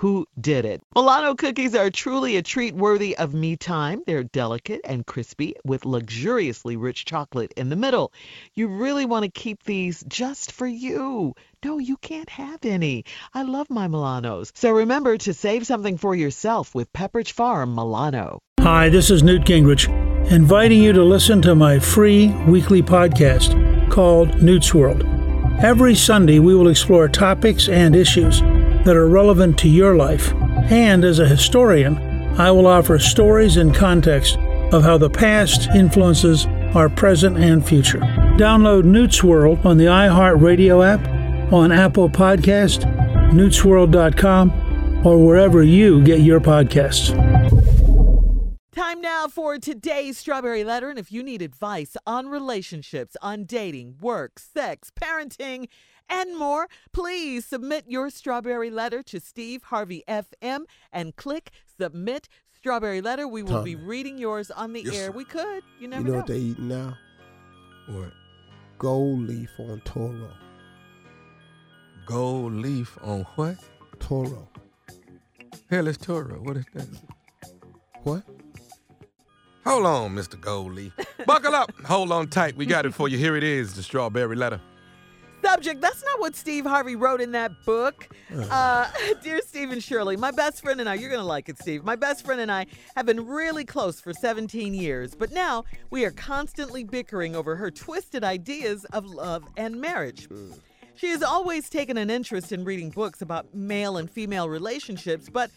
who did it. Milano cookies are truly a treat worthy of me time. They're delicate and crispy with luxuriously rich chocolate in the middle. You really want to keep these just for you. No, you can't have any. I love my Milanos. So remember to save something for yourself with Pepperidge Farm Milano. Hi, this is Newt Gingrich, inviting you to listen to my free weekly podcast called Newt's World. Every Sunday, we will explore topics and issues that are relevant to your life. And as a historian, I will offer stories and context of how the past influences our present and future. Download Newt's World on the iHeartRadio app, on Apple Podcast, newtsworld.com, or wherever you get your podcasts. Time now for today's Strawberry Letter. And if you need advice on relationships, on dating, work, sex, parenting, and more, please submit your strawberry letter to Steve Harvey FM and click submit strawberry letter. We will Tommy. be reading yours on the Yes, air. sir. We could. You never You know know. what they eating now? What? Gold leaf on Toro. Gold leaf on what? Toro. Hell is Toro. What is that? What? Hold on, Mr. Gold Leaf. Buckle up. Hold on tight. We got it for you. Here it is, the strawberry letter. Subject, that's not what Steve Harvey wrote in that book. Uh, Dear Steve and Shirley, my best friend and I, you're going to like it, Steve. My best friend and I have been really close for 17 years, but now we are constantly bickering over her twisted ideas of love and marriage. She has always taken an interest in reading books about male and female relationships, but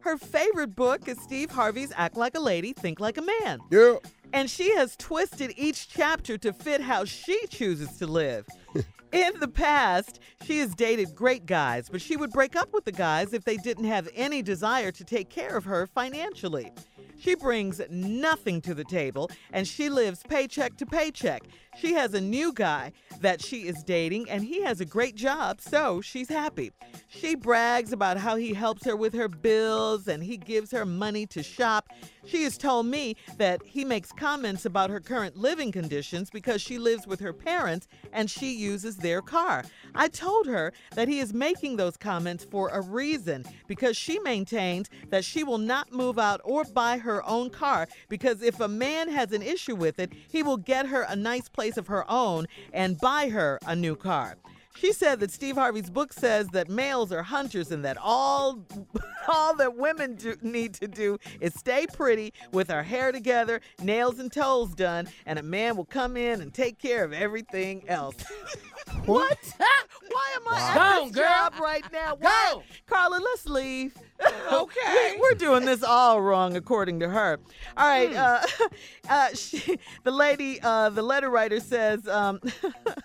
her favorite book is Steve Harvey's Act Like a Lady, Think Like a Man. Yeah. And she has twisted each chapter to fit how she chooses to live. In the past, she has dated great guys, but she would break up with the guys if they didn't have any desire to take care of her financially. She brings nothing to the table and she lives paycheck to paycheck. She has a new guy that she is dating and he has a great job, so she's happy. She brags about how he helps her with her bills and he gives her money to shop. She has told me that he makes comments about her current living conditions because she lives with her parents and she uses their car. I told her that he is making those comments for a reason because she maintains that she will not move out or buy her own car because if a man has an issue with it, he will get her a nice place of her own and buy her a new car. She said that Steve Harvey's book says that males are hunters and that all all that women do, need to do is stay pretty with our hair together, nails and toes done, and a man will come in and take care of everything else. what? Why am I Go at this girl. job right now? Why? Go. Carla, let's leave. Okay. We- We're doing this all wrong, according to her. All right. Uh, uh, she, the lady, uh, the letter writer says, um,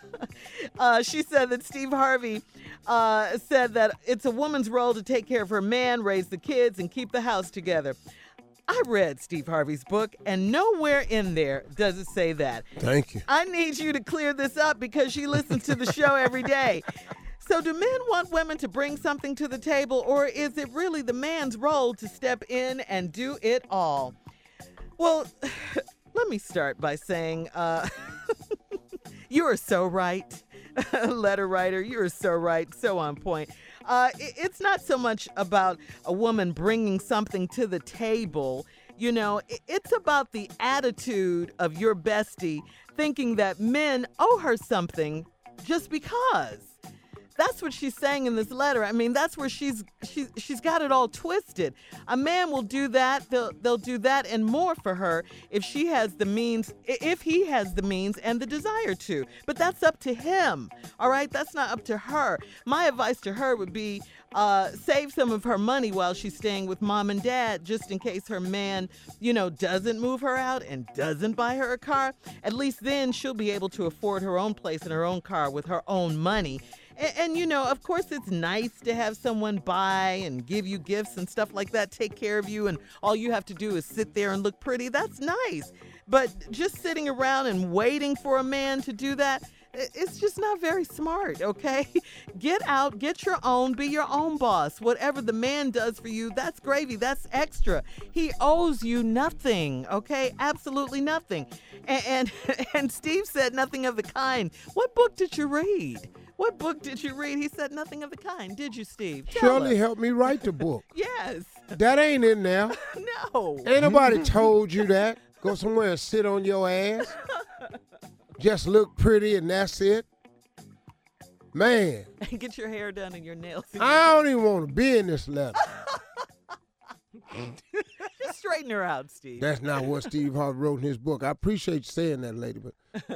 uh, she said that Steve Harvey uh, said that it's a woman's role to take care of her man, raise the kids, and keep the house together. I read Steve Harvey's book, and nowhere in there does it say that. Thank you. I need you to clear this up because she listens to the show every day. So, do men want women to bring something to the table, or is it really the man's role to step in and do it all? Well, let me start by saying uh, you are so right, letter writer. You are so right, so on point. Uh, it's not so much about a woman bringing something to the table. You know, it's about the attitude of your bestie thinking that men owe her something just because. That's what she's saying in this letter. I mean, that's where she's she's she's got it all twisted. A man will do that. They'll they'll do that and more for her if she has the means, if he has the means and the desire to. But that's up to him. All right, that's not up to her. My advice to her would be uh, save some of her money while she's staying with mom and dad, just in case her man, you know, doesn't move her out and doesn't buy her a car. At least then she'll be able to afford her own place and her own car with her own money. And, and, you know, of course, it's nice to have someone buy and give you gifts and stuff like that, take care of you, and all you have to do is sit there and look pretty. That's nice. But just sitting around and waiting for a man to do that, it's just not very smart, okay? Get out, get your own, be your own boss. Whatever the man does for you, that's gravy, that's extra. He owes you nothing, okay? Absolutely nothing. And and, and Steve said nothing of the kind. What book did you read? What book did you read? He said nothing of the kind. Did you, Steve? Tell Shirley us. helped me write the book. Yes. That ain't in there. No. Ain't nobody told you that. Go somewhere and sit on your ass. Just look pretty and that's it. Man, Get your hair done and your nails. I don't even want to be in this letter. Just straighten her out, Steve. That's not what Steve Harvey wrote in his book. I appreciate you saying that, lady, but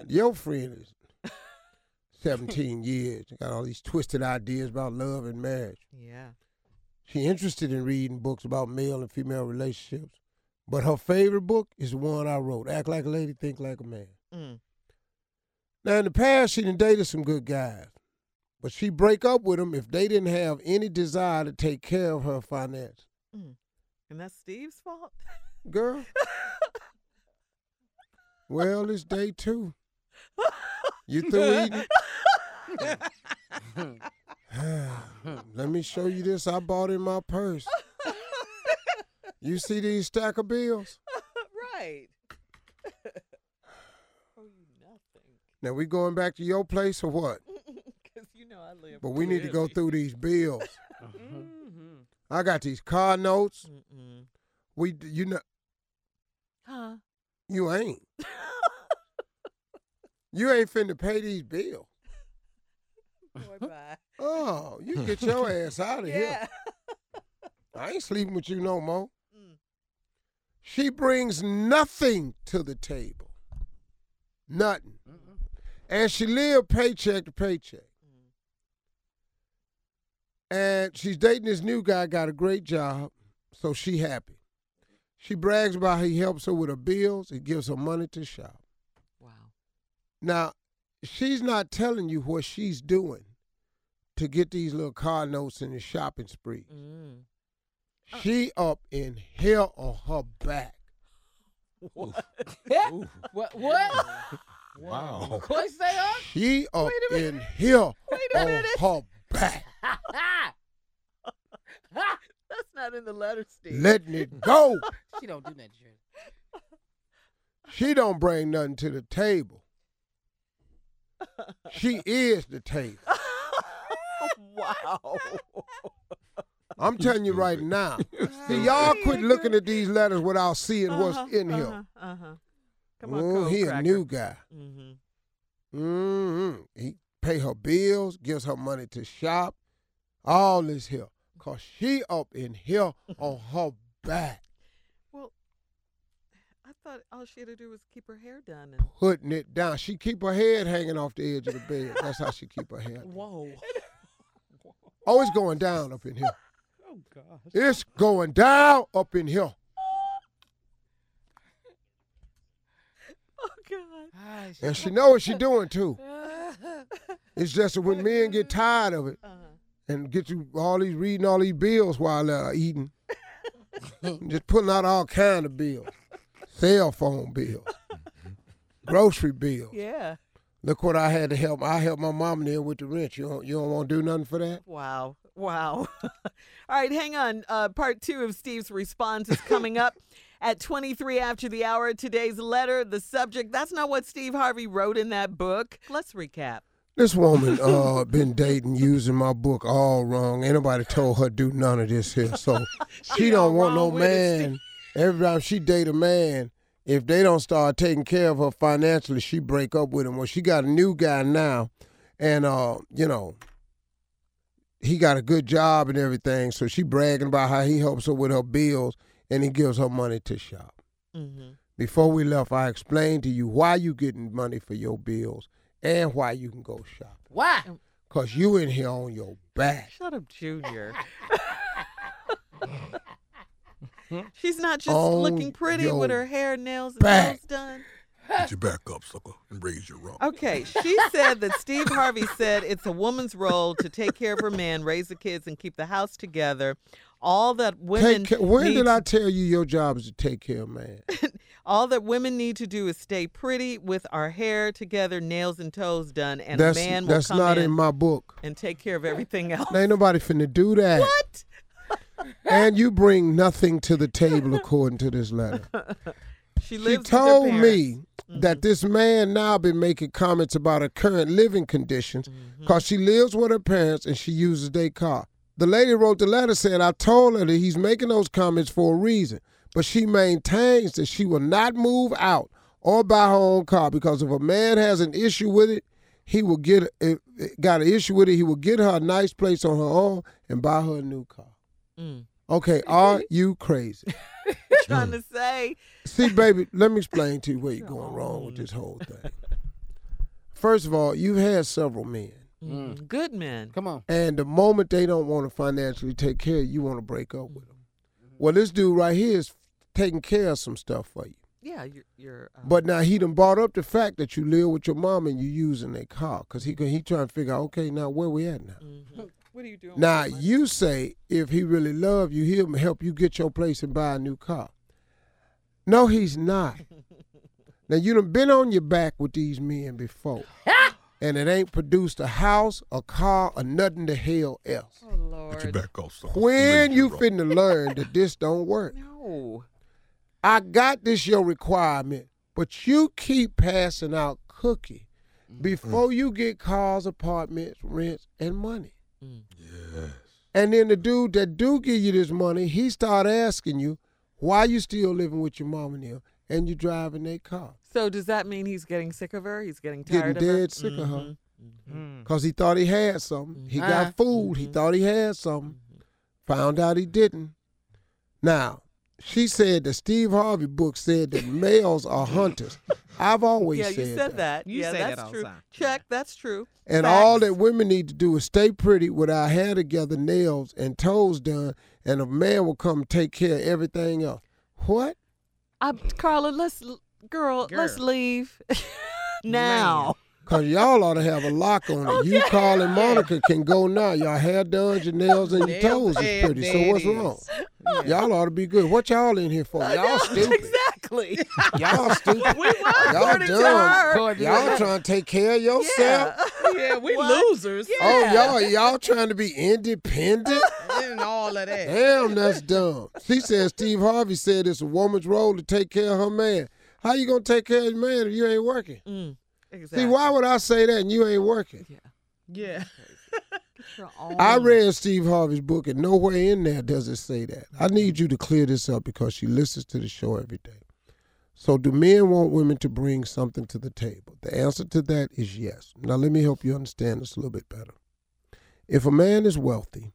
your friend is 17 years. Got all these twisted ideas about love and marriage. yeah. She interested in reading books about male and female relationships, but her favorite book is the one I wrote, Act Like a Lady, Think Like a Man. Mm. Now, in the past, she done dated some good guys, but she break up with them if they didn't have any desire to take care of her finance. And that's Steve's fault? Girl. well, it's day two. You through eating? Let me show you this I bought in my purse. You see these stack of bills? right. oh, you nothing. Now we going back to your place or what? Because you know I live. But we need to go through these bills. Mhm. I got these car notes. Mm-mm. We, you know, Huh? you ain't. You ain't finna pay these bills. Oh, you get your ass out of here. I ain't sleeping with you no more. Mm. She brings nothing to the table. Nothing. And she live paycheck to paycheck. And she's dating this new guy, got a great job, so she happy. She brags about he helps her with her bills, he gives her money to shop. Wow. Now, she's not telling you what she's doing to get these little car notes and the shopping spree. Mm. She up in here on her back. What? What? Wow. What say huh? She up in here Wait a on minute. her back, That's not in the letter, Steve. letting it go. she don't do that, Shirley. She don't bring nothing to the table. She is the table. wow. I'm telling you right now. See, y'all quit looking at these letters without seeing what's Uh-huh, in here. Uh-huh, uh-huh. Come on, Oh, Code he a new guy. Mm-hmm. hmm He pay her bills, gives her money to shop, all this here. Cause she up in here on her back, Well, I thought all she had to do was keep her hair done. And... putting it down. She keep her head hanging off the edge of the bed. That's how she keep her head. Whoa. Oh, it's going down up in here. Oh gosh. It's going down up in here. Oh God. And she know what she doing too. It's just that when men get tired of it Uh-huh. and get you all these reading all these bills while they're eating, just putting out all kind of bills, cell phone bill, grocery bill. Yeah. Look what I had to help. I helped my mom there with the rent. You don't, you don't want to do nothing for that? Wow. Wow. All right, hang on. Uh, part two of Steve's response is coming up at 23 after the hour. Today's letter, the subject, that's not what Steve Harvey wrote in that book. Let's recap. This woman uh been dating using my book all wrong. Ain't nobody told her do none of this here. So she all don't want no man. Every time she date a man, if they don't start taking care of her financially, she break up with him. Well, she got a new guy now, and uh, you know, he got a good job and everything. So she bragging about how he helps her with her bills and he gives her money to shop. Mm-hmm. Before we left, I explained to you why you getting money for your bills and why you can go shop. Why? Cause you in here on your back. Shut up, Junior. She's not just On looking pretty with her hair, nails, and back. nails done. Get your back up, sucker, and raise your rump. Okay, she said that Steve Harvey said it's a woman's role to take care of her man, raise the kids, and keep the house together. All that women Take when need did to- I tell you your job is to take care of man? All that women need to do is stay pretty with our hair together, nails and toes done, and that's a man will that's come not in, in my book. and take care of everything else. Ain't nobody finna do that. what? And you bring nothing to the table according to this letter. She She lives with her told me that mm-hmm. this man now been making comments about her current living conditions mm-hmm. because she lives with her parents and she uses their car. The lady wrote the letter saying, I told her that he's making those comments for a reason, but she maintains that she will not move out or buy her own car because if a man has an issue with it, he will get if got an issue with it, he will get her a nice place on her own and buy her a new car. Mm. Okay, are you crazy? Trying to say, See, baby, let me explain to you where you're going wrong with this whole thing. First of all, you've had several men, mm, good men. Come on. and the moment they don't want to financially take care of you, you want to break up with them. Well, this dude right here is taking care of some stuff for you. Yeah, you're. you're uh, But now he done brought up the fact that you live with your mom and you using their car, cause he he trying to figure out, okay, now where we at now? mhm. What are you doing? Now with you say if he really love you, he'll help you get your place and buy a new car. No, he's not. now you done been on your back with these men before, and it ain't produced a house, a car, or nothing to hell else. Oh Lord. Get your back off, son. When you wrong. finna learn that this don't work? No. I got this your requirement, but you keep passing out cookie mm. before you get cars, apartments, rents, and money. Yes. And then the dude that do give you this money, he start asking you, why you still living with your mom and them, and you driving their car? So does that mean he's getting sick of her? He's getting Getting tired of her. dead sick of her. Mhm. Mm. Cause he thought he had something. He Uh, got fooled. He thought he had something. Found out he didn't. Now, she said the Steve Harvey book said that males are hunters. I've always Yeah, said, you said that. You yeah, say that's that all the true. time. Check. That's true. And all that women need to do is stay pretty with our hair together, nails and toes done, and a man will come take care of everything else. What? Uh, Carla, let's girl, let's leave now. Cause y'all ought to have a lock on it. You, Carl, and Monica can go now. Y'all hair done, your nails and your toes is pretty. So what's it is. wrong? Y'all ought to be good. What y'all in here for? Y'all stupid. exactly. Y'all stupid. we was Y'all according to dumb. her. Y'all trying to take care of yourself. Yeah. Yeah, we What? losers. Oh, y'all, y'all trying to be independent? And all of that. Damn, that's dumb. She said Steve Harvey said it's a woman's role to take care of her man. How you gonna take care of your man if you ain't working? Mm, exactly. See, why would I say that and you ain't working? Yeah. Your own- I read Steve Harvey's book, and nowhere in there does it say that. I need you to clear this up because she listens to the show every day. So, do men want women to bring something to the table? The answer to that is yes. Now, let me help you understand this a little bit better. If a man is wealthy,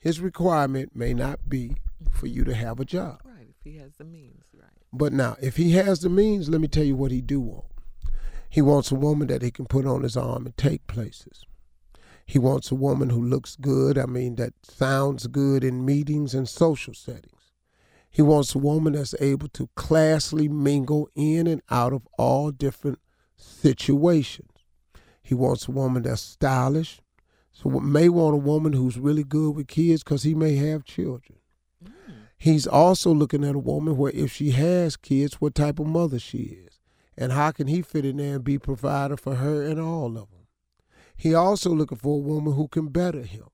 his requirement may not be for you to have a job. Right, if he has the means, right. But now, if he has the means, let me tell you what he do want. He wants a woman that he can put on his arm and take places. He wants a woman who looks good, I mean, that sounds good in meetings and social settings. He wants a woman that's able to classily mingle in and out of all different situations. He wants a woman that's stylish. So may want a woman who's really good with kids because he may have children. Mm. He's also looking at a woman where if she has kids, what type of mother she is. And how can he fit in there and be provider for her and all of them? He also looking for a woman who can better him,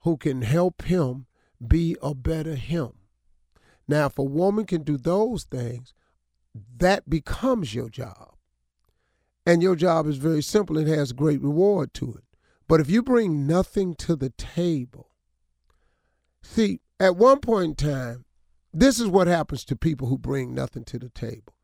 who can help him be a better him. Now, if a woman can do those things, that becomes your job. And your job is very simple. and has great reward to it. But if you bring nothing to the table, see, at one point in time, this is what happens to people who bring nothing to the table.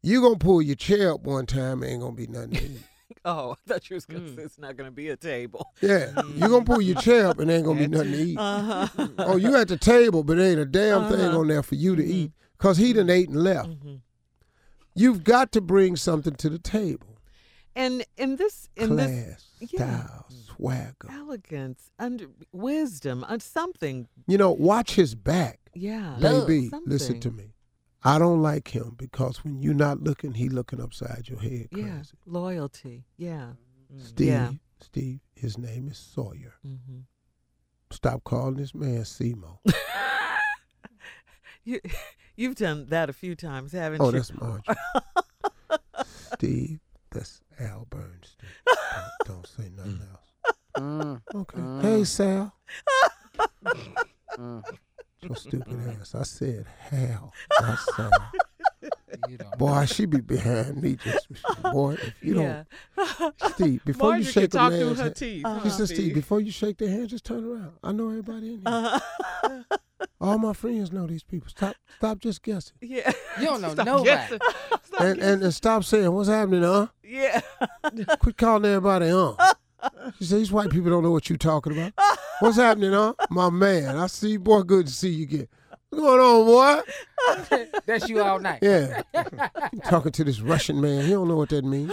You're going to pull your chair up one time, ain't going to be nothing to. Oh, I thought you was gonna Mm. say it's not gonna be a table. Yeah, you're going to pull your chair up and ain't going to be nothing to eat. Uh huh. Oh, you at the table, but ain't a damn thing Uh-huh. on there for you to Mhm. eat because he done ate and left. hmm You've got to bring something to the table. And in this, in this Class, yeah. style, swagger. elegance, under wisdom, uh, something, You know, watch his back. yeah, Baby, something. listen to me. I don't like him because when you're not looking, he looking upside your head crazy. Yeah, loyalty. Yeah. Steve, Yeah. Steve, his name is Sawyer. hmm Stop calling this man Seymour. You, You've done that a few times, haven't Oh, you? that's Marjorie. Steve, that's Al Bernstein. Don't, don't say nothing else. Mm. Okay. Hey, Sal. Your stupid ass. I said hell. not Sal. Boy, she be behind me. Just boy, if you yeah. don't, Steve, before Marjorie you shake the a talk through man's hand, teeth. she huh, said, Steve, Steve? before you shake their hand, just turn around. I know everybody in here. Uh, All my friends know these people. Stop, stop just guessing, yeah. You don't know Stop nobody. guessing. Stop and, and and stop saying what's happening, huh? Yeah. Quit calling everybody, huh? She said, these white people don't know what you're talking about. What's happening, huh? My man, I see you, boy. Good to see you again. What's going on, boy? That's you all night. Yeah. You talking to this Russian man. He don't know what that means.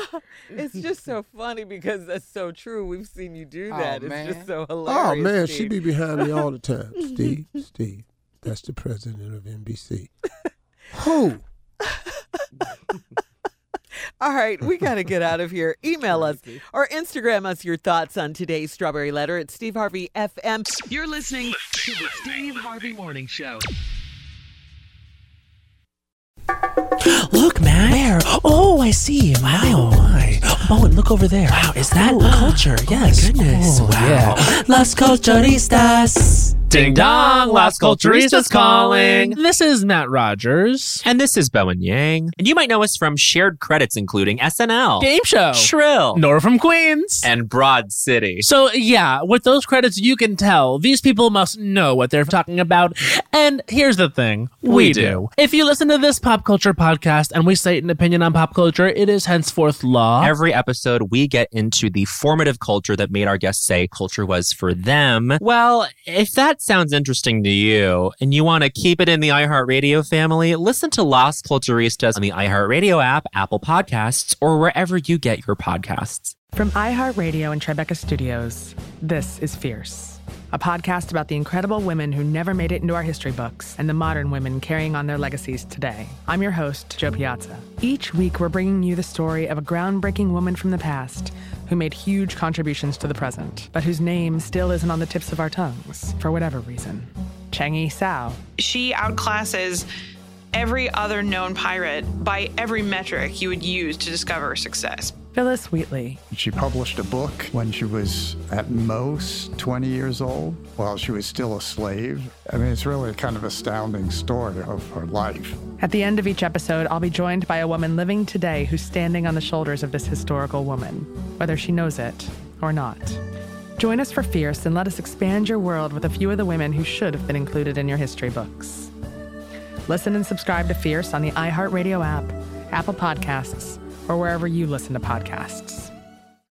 It's just so funny because that's so true. We've seen you do Oh, that. it's man. just so hilarious. Oh, man, she Steve. be behind me all the time. Steve, Steve, that's the president of NBC. Who? All right, we got to get out of here. Email us or Instagram us your thoughts on today's Strawberry Letter at Steve Harvey FM. You're listening to the Steve Harvey Morning Show. Look, man. Where? Oh, I see. My, oh, my. Oh, and look over there. Wow, is that oh, culture? yes. Oh, goodness. Oh, wow. Yeah. Las Culturistas. Ding dong, Las Culturistas calling. This is Matt Rogers. And this is Bowen Yang. And you might know us from shared credits including SNL, Game show. Shrill, Nora from Queens. and Broad City. So, yeah, with those credits, you can tell these people must know what they're talking about. And here's the thing we, We do. do. If you listen to this pop culture podcast and we state an opinion on pop culture, it is henceforth law. Every episode, we get into the formative culture that made our guests say culture was for them. Well, if that sounds interesting to you and you want to keep it in the iHeartRadio family, listen to Las Culturistas on the iHeartRadio app, Apple Podcasts, or wherever you get your podcasts. From iHeartRadio and Tribeca Studios, this is Fierce, a podcast about the incredible women who never made it into our history books and the modern women carrying on their legacies today. I'm your host, Jo Piazza. Each week, we're bringing you the story of a groundbreaking woman from the past who made huge contributions to the present, but whose name still isn't on the tips of our tongues for whatever reason. Cheng I Sao. She outclasses every other known pirate by every metric you would use to discover success. Phillis Wheatley. She published a book when she was at most 20 years old, while she was still a slave. I mean, it's really a kind of astounding story of her life. At the end of each episode, I'll be joined by a woman living today who's standing on the shoulders of this historical woman, whether she knows it or not. Join us for Fierce and let us expand your world with a few of the women who should have been included in your history books. Listen and subscribe to Fierce on the iHeartRadio app, Apple Podcasts, or wherever you listen to podcasts.